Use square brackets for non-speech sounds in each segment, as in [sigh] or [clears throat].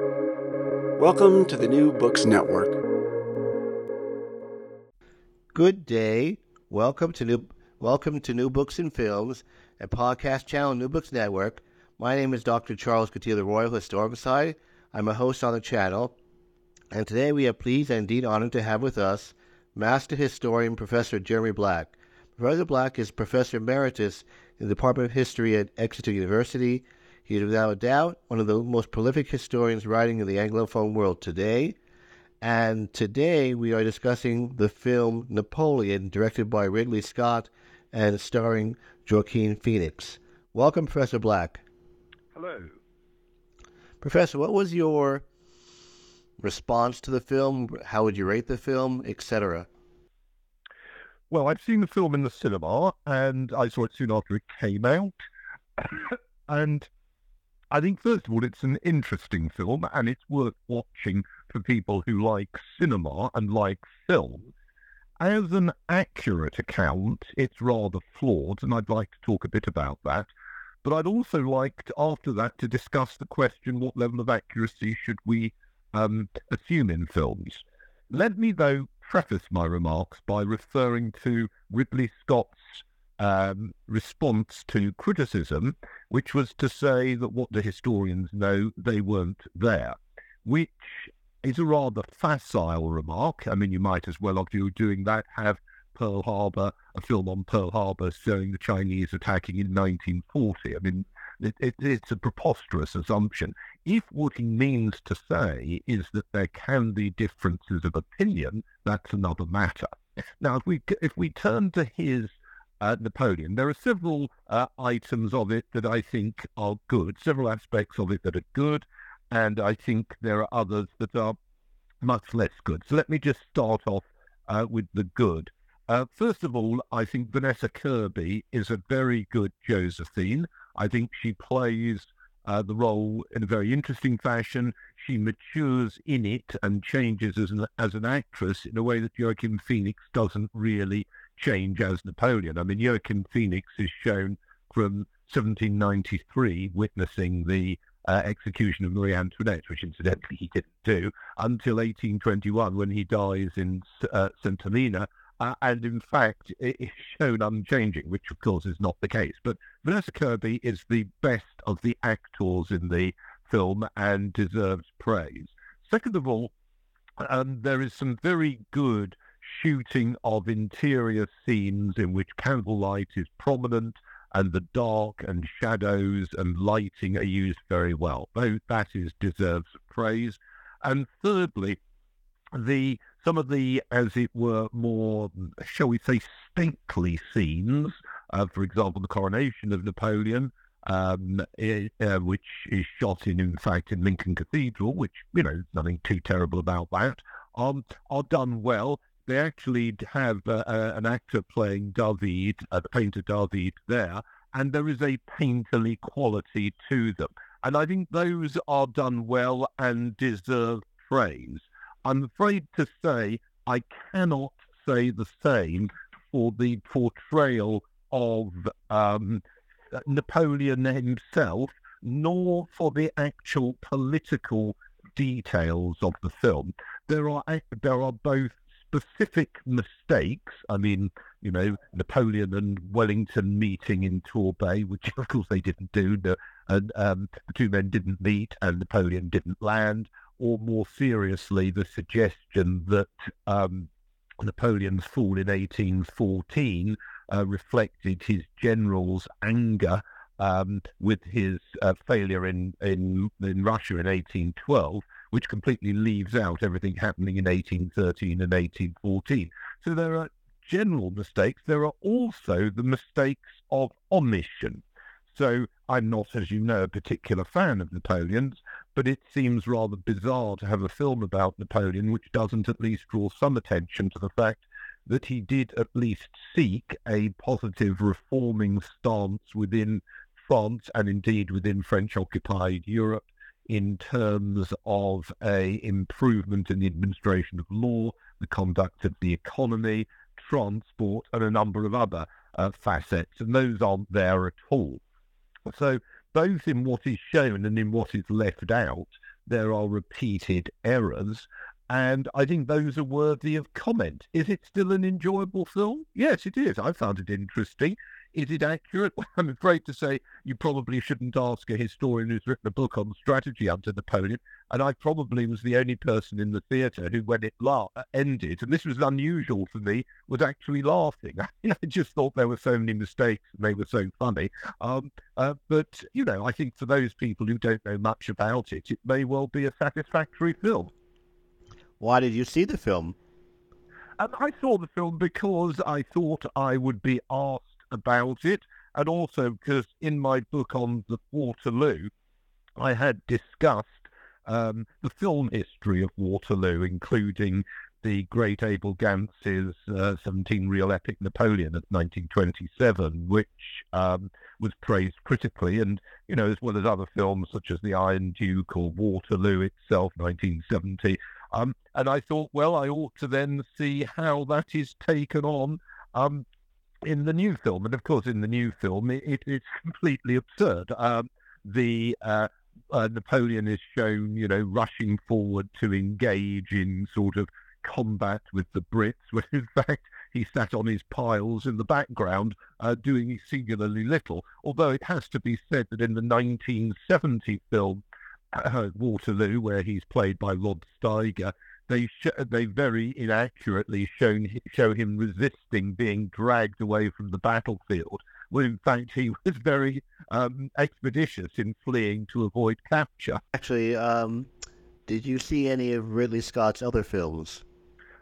Welcome to the New Books Network. Good day. Welcome to New Welcome to New Books and Films, a podcast channel New Books Network. My name is Dr. Charles Coutinho, the Royal Historical Society. I'm a host on the channel, and today we are pleased and indeed honored to have with us Master Historian Professor Jeremy Black. Professor Black is Professor Emeritus in the Department of History at Exeter University. He is without a doubt one of the most prolific historians writing in the Anglophone world today. And today we are discussing the film Napoleon, directed by Ridley Scott and starring Joaquin Phoenix. Welcome, Professor Black. Hello. Professor, what was your response to the film? How would you rate the film, etc.? Well, I've seen the film in the cinema, and I saw it soon after it came out. [coughs] and I think, first of all, it's an interesting film, and it's worth watching for people who like cinema and like film. As an accurate account, it's rather flawed, and I'd like to talk a bit about that. But I'd also like, to, after that, to discuss the question what level of accuracy should we um, assume in films. Let me, though, preface my remarks by referring to Ridley Scott's um, response to criticism, which was to say that what the historians know, they weren't there, which is a rather facile remark. I mean, you might as well, after doing that, have Pearl Harbor, a film on Pearl Harbor showing the Chinese attacking in 1940. I mean, it, it, it's a preposterous assumption. If what he means to say is that there can be differences of opinion, that's another matter. Now, if we if we turn to his uh, Napoleon, there are several uh, items of it that I think are good, several aspects of it that are good, and I think there are others that are much less good. So let me just start off uh, with the good. Uh, first of all, I think Vanessa Kirby is a very good Josephine. I think she plays uh, the role in a very interesting fashion. She matures in it and changes as an, as an actress in a way that Joaquin Phoenix doesn't really change as Napoleon. I mean, Joaquin Phoenix is shown from 1793 witnessing the uh, execution of Marie Antoinette, which incidentally he didn't do, until 1821 when he dies in uh, St. Helena uh, and in fact, it is shown unchanging, which of course is not the case. But Vanessa Kirby is the best of the actors in the film and deserves praise. Second of all, um, there is some very good shooting of interior scenes in which candlelight is prominent and the dark and shadows and lighting are used very well. Both that is deserves praise. And thirdly, the some of the, as it were, more, shall we say, stately scenes, uh, for example, the coronation of Napoleon, um, it, uh, which is shot in, in fact, in Lincoln Cathedral, which, you know, nothing too terrible about that, um, are done well. They actually have uh, an actor playing David, uh, the painter David there, and there is a painterly quality to them. And I think those are done well and deserve praise. I'm afraid to say I cannot say the same for the portrayal of um, Napoleon himself, nor for the actual political details of the film. There are there are both specific mistakes. I mean, you know, Napoleon and Wellington meeting in Torbay, which of course they didn't do, and um, the two men didn't meet, and Napoleon didn't land or more seriously, the suggestion that um, Napoleon's fall in 1814 uh, reflected his general's anger um, with his uh, failure in, in, in Russia in 1812, which completely leaves out everything happening in 1813 and 1814. So there are general mistakes. There are also the mistakes of omission. So I'm not, as you know, a particular fan of Napoleon's, but it seems rather bizarre to have a film about Napoleon which doesn't at least draw some attention to the fact that he did at least seek a positive reforming stance within France and indeed within French occupied Europe in terms of a improvement in the administration of law, the conduct of the economy, transport, and a number of other uh, facets, and those aren't there at all. So both in what is shown and in what is left out, there are repeated errors. And I think those are worthy of comment. Is it still an enjoyable film? Yes, it is. I found it interesting. Is it accurate? [laughs] I'm afraid to say you probably shouldn't ask a historian who's written a book on strategy under Napoleon. And I probably was the only person in the theatre who, when it la- ended, and this was unusual for me, was actually laughing. [laughs] I just thought there were so many mistakes and they were so funny. Um, uh, but, you know, I think for those people who don't know much about it, it may well be a satisfactory film. Why did you see the film? Um, I saw the film because I thought I would be asked about it, and also because in my book on the Waterloo, I had discussed um, the film history of Waterloo, including the great Abel Gance's uh, 17 Reel Epic Napoleon of 1927, which um, was praised critically, and, you know, as well as other films such as The Iron Duke or Waterloo itself, 1970. Um, and I thought, well, I ought to then see how that is taken on. Um, in the new film. And of course, in the new film, it, it, it's completely absurd. Um, the uh, uh, Napoleon is shown, you know, rushing forward to engage in sort of combat with the Brits, [laughs] when in fact he sat on his piles in the background uh, doing singularly little. Although it has to be said that in the 1970 film [clears throat] Waterloo, where he's played by Rod Steiger, they sh- they very inaccurately shown show him resisting being dragged away from the battlefield. When in fact he [laughs] was very um, expeditious in fleeing to avoid capture. Actually, um, did you see any of Ridley Scott's other films?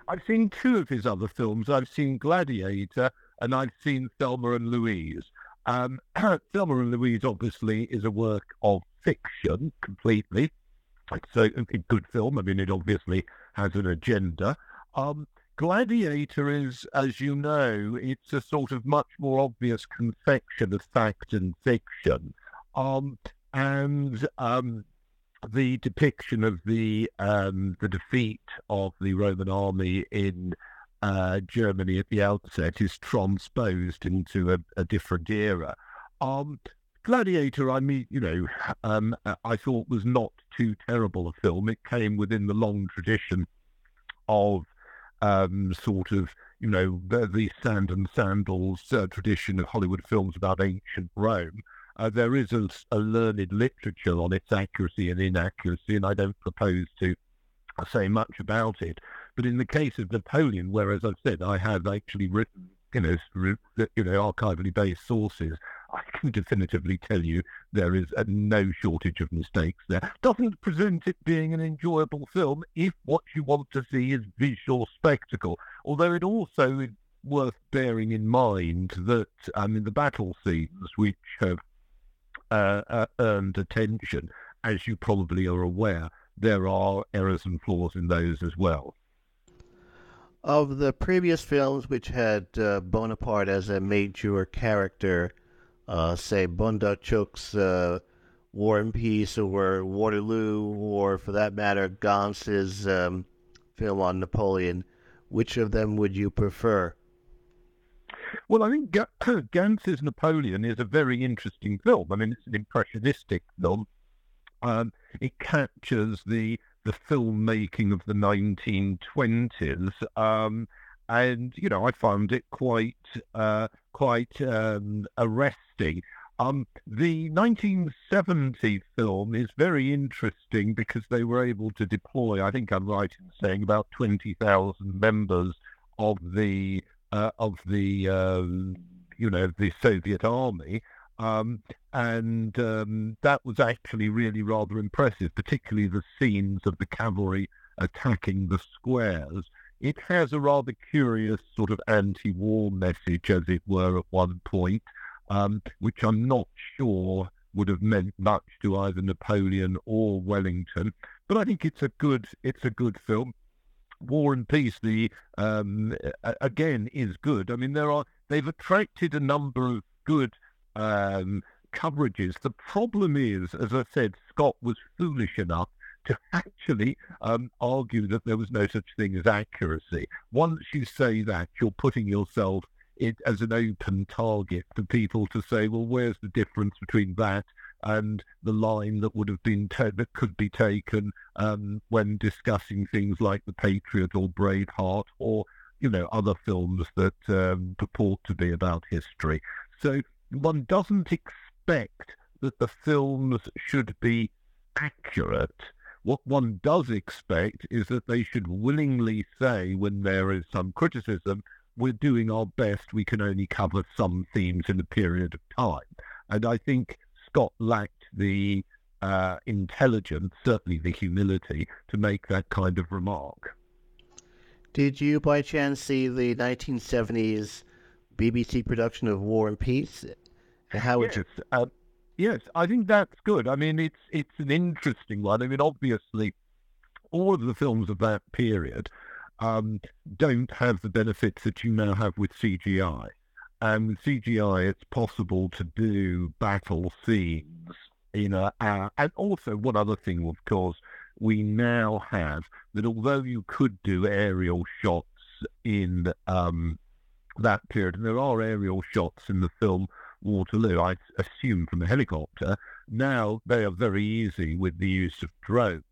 I've seen two of his other films. I've seen Gladiator and I've seen Thelma and Louise. Um, [clears throat] Thelma and Louise obviously is a work of fiction completely. It's a, a good film. I mean, it obviously has an agenda. Um, Gladiator is, as you know, it's a sort of much more obvious confection of fact and fiction. Um, and um, the depiction of the um, the defeat of the Roman army in uh, Germany at the outset is transposed into a, a different era. Um, Gladiator, I mean, you know, um, I thought was not too terrible a film. It came within the long tradition of um, sort of, you know, the, the sand and sandals uh, tradition of Hollywood films about ancient Rome. Uh, there is a, a, learned literature on its accuracy and inaccuracy, and I don't propose to say much about it. But in the case of Napoleon, where, as I've said, I have actually written, you know, you know, archivally based sources, I can definitively tell you there is a, no shortage of mistakes there. Doesn't present it being an enjoyable film if what you want to see is visual spectacle. Although it also is worth bearing in mind that I mean the battle scenes which have uh, uh, earned attention, as you probably are aware, there are errors and flaws in those as well. Of the previous films which had uh, Bonaparte as a major character, uh, say Bondarchuk's uh, War and Peace or Waterloo, or for that matter, Gance's um, film on Napoleon, which of them would you prefer? Well, I think G- [clears throat] Napoleon is a very interesting film. I mean, it's an impressionistic film. Um, it captures the the filmmaking of the 1920s. Um, and you know, I found it quite uh, quite um, arresting. Um, the 1970 film is very interesting because they were able to deploy, I think I'm right in saying, about 20,000 members of the uh, of the um, you know the Soviet army, um, and um, that was actually really rather impressive, particularly the scenes of the cavalry attacking the squares it has a rather curious sort of anti-war message, as it were, at one point, um, which I'm not sure would have meant much to either Napoleon or Wellington. But I think it's a good it's a good film. War and Peace, the um, again is good. I mean, there are they've attracted a number of good um, coverages. The problem is, as I said, Scott was foolish enough to actually um, argue that there was no such thing as accuracy. Once you say that, you're putting yourself it as an open target for people to say, well, where's the difference between that and the line that would have been that could be taken um, when discussing things like The Patriot or Braveheart or you know other films that um, purport to be about history. So one doesn't expect that the films should be accurate. What one does expect is that they should willingly say when there is some criticism, we're doing our best, we can only cover some themes in a period of time. And I think Scott lacked the uh, intelligence, certainly the humility, to make that kind of remark. Did you by chance see the 1970s BBC production of War and Peace? how would yes, you? Uh, yes, I think that's good. I mean, it's it's an interesting one. I mean, obviously, all of the films of that period um, don't have the benefits that you now have with CGI. And with CGI, it's possible to do battle scenes in a, uh, and also one other thing, of course, we now have that although you could do aerial shots in um, that period, and there are aerial shots in the film Waterloo, I assume from a helicopter, now they are very easy with the use of drones.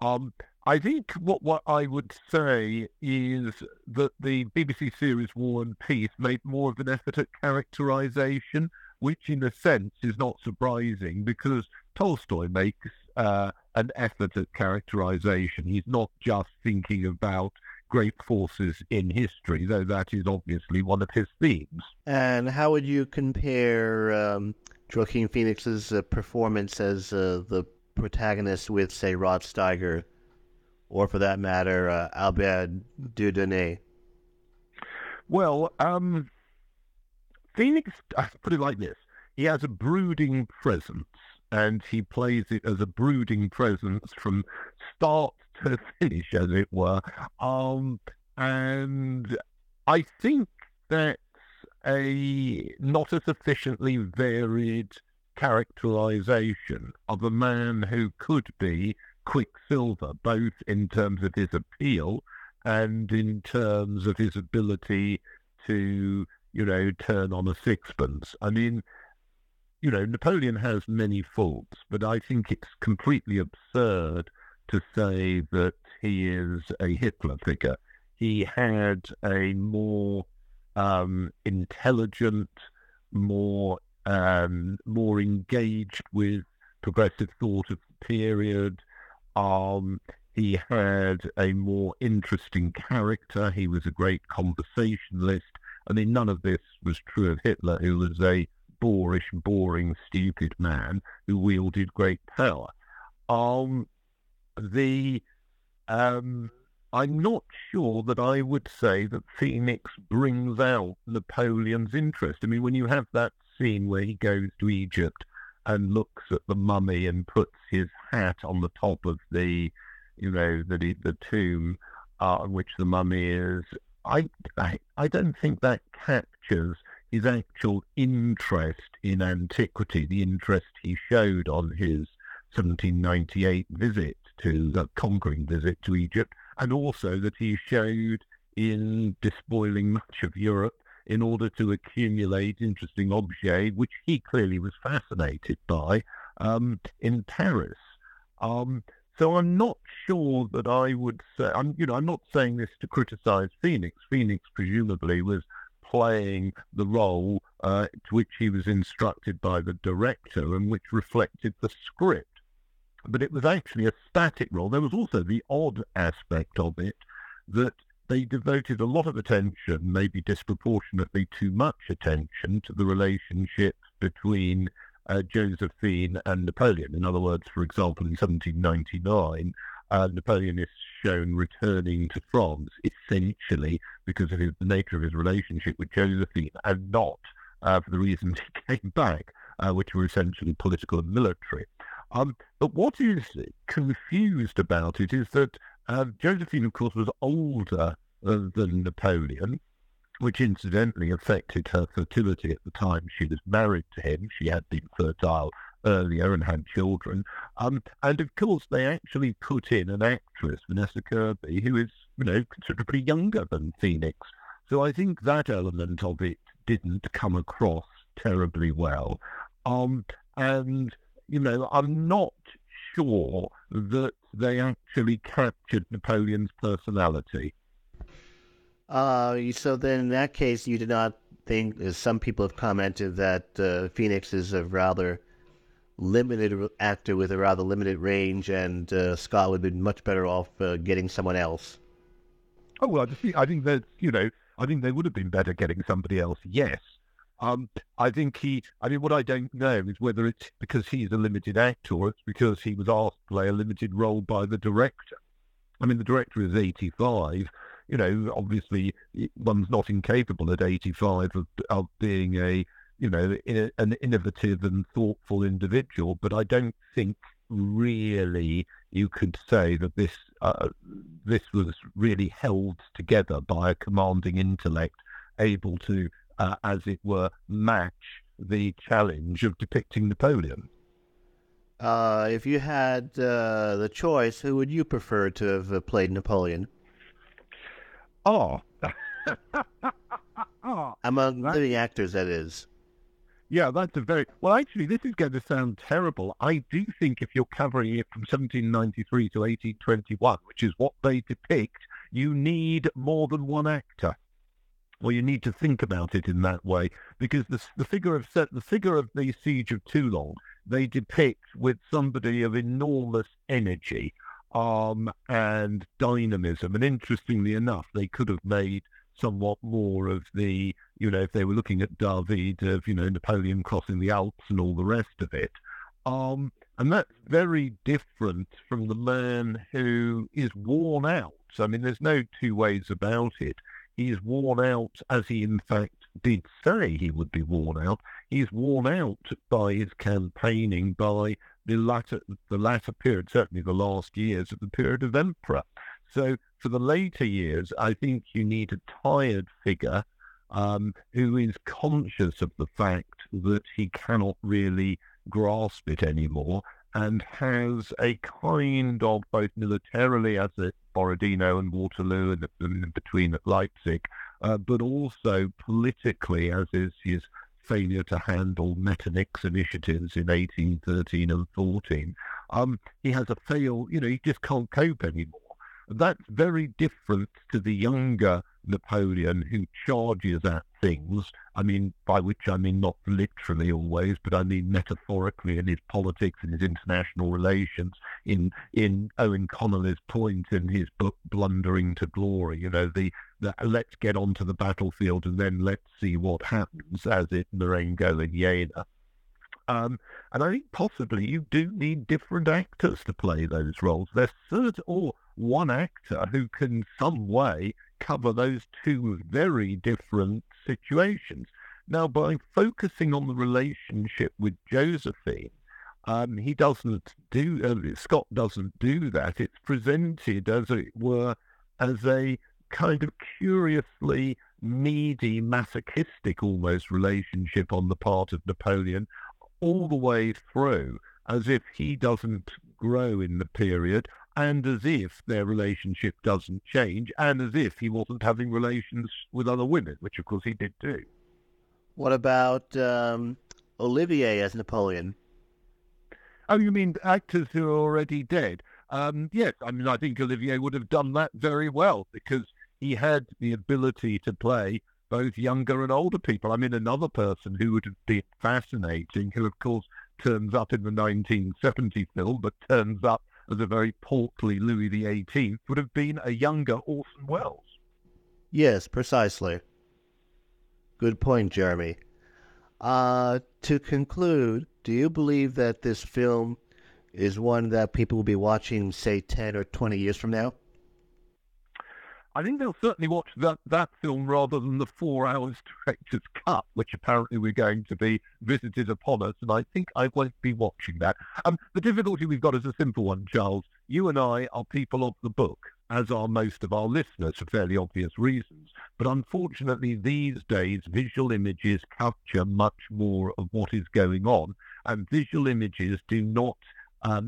Um, I think what, what I would say is that the BBC series War and Peace made more of an effort at characterization, which in a sense is not surprising because Tolstoy makes uh, an effort at characterization. He's not just thinking about great forces in history, though that is obviously one of his themes. And how would you compare um, Joaquin Phoenix's uh, performance as uh, the protagonist with, say, Rod Steiger? or for that matter, uh, Albert Dieudonné? Well, um, Phoenix, I put it like this he has a brooding presence, and he plays it as a brooding presence from start to finish, as it were. Um, and I think that's a not a sufficiently varied characterization of a man who could be Quicksilver, both in terms of his appeal and in terms of his ability to, you know, turn on a sixpence. I mean, you know, Napoleon has many faults, but I think it's completely absurd to say that he is a Hitler figure. He had a more um, intelligent, more um, more engaged with progressive thought of the period, um, he had a more interesting character. He was a great conversationalist. I mean, none of this was true of Hitler, who was a boorish, boring, stupid man who wielded great power. Um, the um, I'm not sure that I would say that Phoenix brings out Napoleon's interest. I mean, when you have that scene where he goes to Egypt and looks at the mummy and puts his hat on the top of the, you know, the the tomb uh, on which the mummy is. I, I I don't think that captures his actual interest in antiquity, the interest he showed on his 1798 visit to the conquering visit to Egypt, and also that he showed in despoiling much of Europe in order to accumulate interesting objects, which he clearly was fascinated by um, in Paris. Um, so I'm not sure that I would say, I'm, you know, I'm not saying this to criticize Phoenix. Phoenix presumably was playing the role uh, to which he was instructed by the director and which reflected the script. But it was actually a static role. There was also the odd aspect of it that they devoted a lot of attention, maybe disproportionately too much attention, to the relationship between uh, Josephine and Napoleon. In other words, for example, in 1799, uh, Napoleon is shown returning to France essentially because of his, the nature of his relationship with Josephine and not uh, for the reasons [laughs] he came back, uh, which were essentially political and military. Um, but what is confused about it is that uh, Josephine, of course, was older than Napoleon, which incidentally affected her fertility at the time she was married to him. She had been fertile earlier and had children. Um, and of course, they actually put in an actress, Vanessa Kirby, who is, you know, considerably younger than Phoenix. So I think that element of it didn't come across terribly well. Um, and you know, I'm not sure that they actually captured Napoleon's personality. Uh, so then in that case, you did not think, as some people have commented, that uh, Phoenix is a rather limited actor with a rather limited range, and uh, Scott would have been much better off uh, getting someone else. Oh well, I think I think that you know I think they would have been better getting somebody else. Yes, um, I think he. I mean, what I don't know is whether it's because he's a limited actor or it's because he was asked to play a limited role by the director. I mean, the director is eighty-five. You know, obviously, one's not incapable at eighty-five of, of being a you know, in an innovative and thoughtful individual. But I don't think really you could say that this uh, this was really held together by a commanding intellect, able to, uh, as it were, match the challenge of depicting Napoleon. Uh, if you had uh, the choice, who would you prefer to have uh, played Napoleon? Oh. [laughs] Among living actors, that is. Yeah, that's a very well. Actually, this is going to sound terrible. I do think if you're covering it from 1793 to 1821, which is what they depict, you need more than one actor. Well, you need to think about it in that way because the the figure of the figure of the siege of Toulon they depict with somebody of enormous energy um, and dynamism. And interestingly enough, they could have made somewhat more of the, you know, if they were looking at David, of, you know, Napoleon crossing the Alps and all the rest of it. Um, and that's very different from the man who is worn out. I mean, there's no two ways about it. He's worn out, as he in fact did say he would be worn out. He's worn out by his campaigning, by the latter, the latter period, certainly the last years of the period of emperor. So for the later years, I think you need a tired figure um, who is conscious of the fact that he cannot really grasp it anymore and has a kind of both militarily as at Borodino and Waterloo and, in between at Leipzig, uh, but also politically as is his failure to handle Metternich's initiatives in 1813 and 14. Um, he has a fail, you know, he just can't cope anymore. That's very different to the younger Napoleon who charges at things. I mean, by which I mean not literally always, but I mean metaphorically in his politics and his international relations. In in Owen Connelly's point in his book Blundering to Glory, you know, the, the let's get onto the battlefield and then let's see what happens, as in Marengo and Jena. Um, and I think possibly you do need different actors to play those roles. There's certain, or one actor who can some way cover those two very different situations. Now, by focusing on the relationship with Josephine, um, he doesn't do, uh, Scott doesn't do that. It's presented, as it were, as a kind of curiously needy, masochistic almost relationship on the part of Napoleon all the way through, as if he doesn't grow in the period and as if their relationship doesn't change, and as if he wasn't having relations with other women, which of course he did do. What about um, Olivier as Napoleon? Oh, you mean actors who are already dead? Um, yes, I mean I think Olivier would have done that very well because he had the ability to play both younger and older people. I mean, another person who would been fascinating, who of course turns up in the 1970 film, but turns up as a very portly Louis XVIII would have been a younger Orson Welles. Yes, precisely. Good point, Jeremy. Uh, to conclude, do you believe that this film is one that people will be watching, say, 10 or 20 years from now? I think they'll certainly watch that, that film rather than the four hours director's cut, which apparently we're going to be visited upon us. And I think I won't be watching that. Um, the difficulty we've got is a simple one, Charles. You and I are people of the book, as are most of our listeners for fairly obvious reasons. But unfortunately, these days, visual images capture much more of what is going on, and visual images do not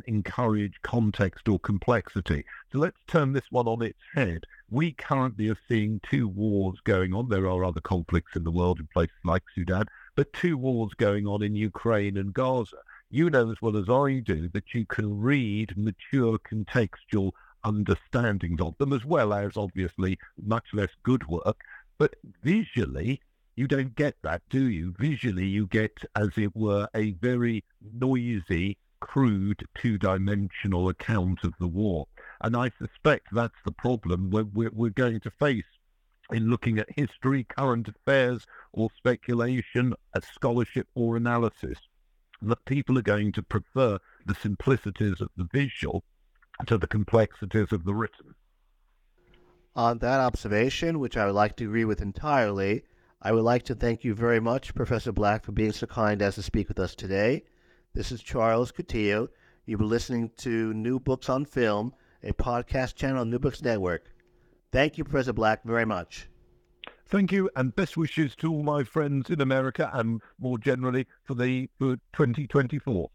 encourage context or complexity. So let's turn this one on its head. We currently are seeing two wars going on. There are other conflicts in the world in places like Sudan, but two wars going on in Ukraine and Gaza. you know as well as I do that you can read mature contextual understandings of them, as well as obviously much less good work. But visually, you don't get that, do you? Visually, you get, as it were, a very noisy, crude, two dimensional account of the war. And I suspect that's the problem we're, we're going to face in looking at history, current affairs, or speculation, scholarship or analysis. That people are going to prefer the simplicities of the visual to the complexities of the written. On that observation, which I would like to agree with entirely, I would like to thank you very much, Professor Black, for being so kind as to speak with us today. This is Charles Coutinho. You've been listening to New Books on Film, a podcast channel on New Books Network. Thank you, Professor Black, very much. Thank you, and best wishes to all my friends in America and more generally for the for 2024.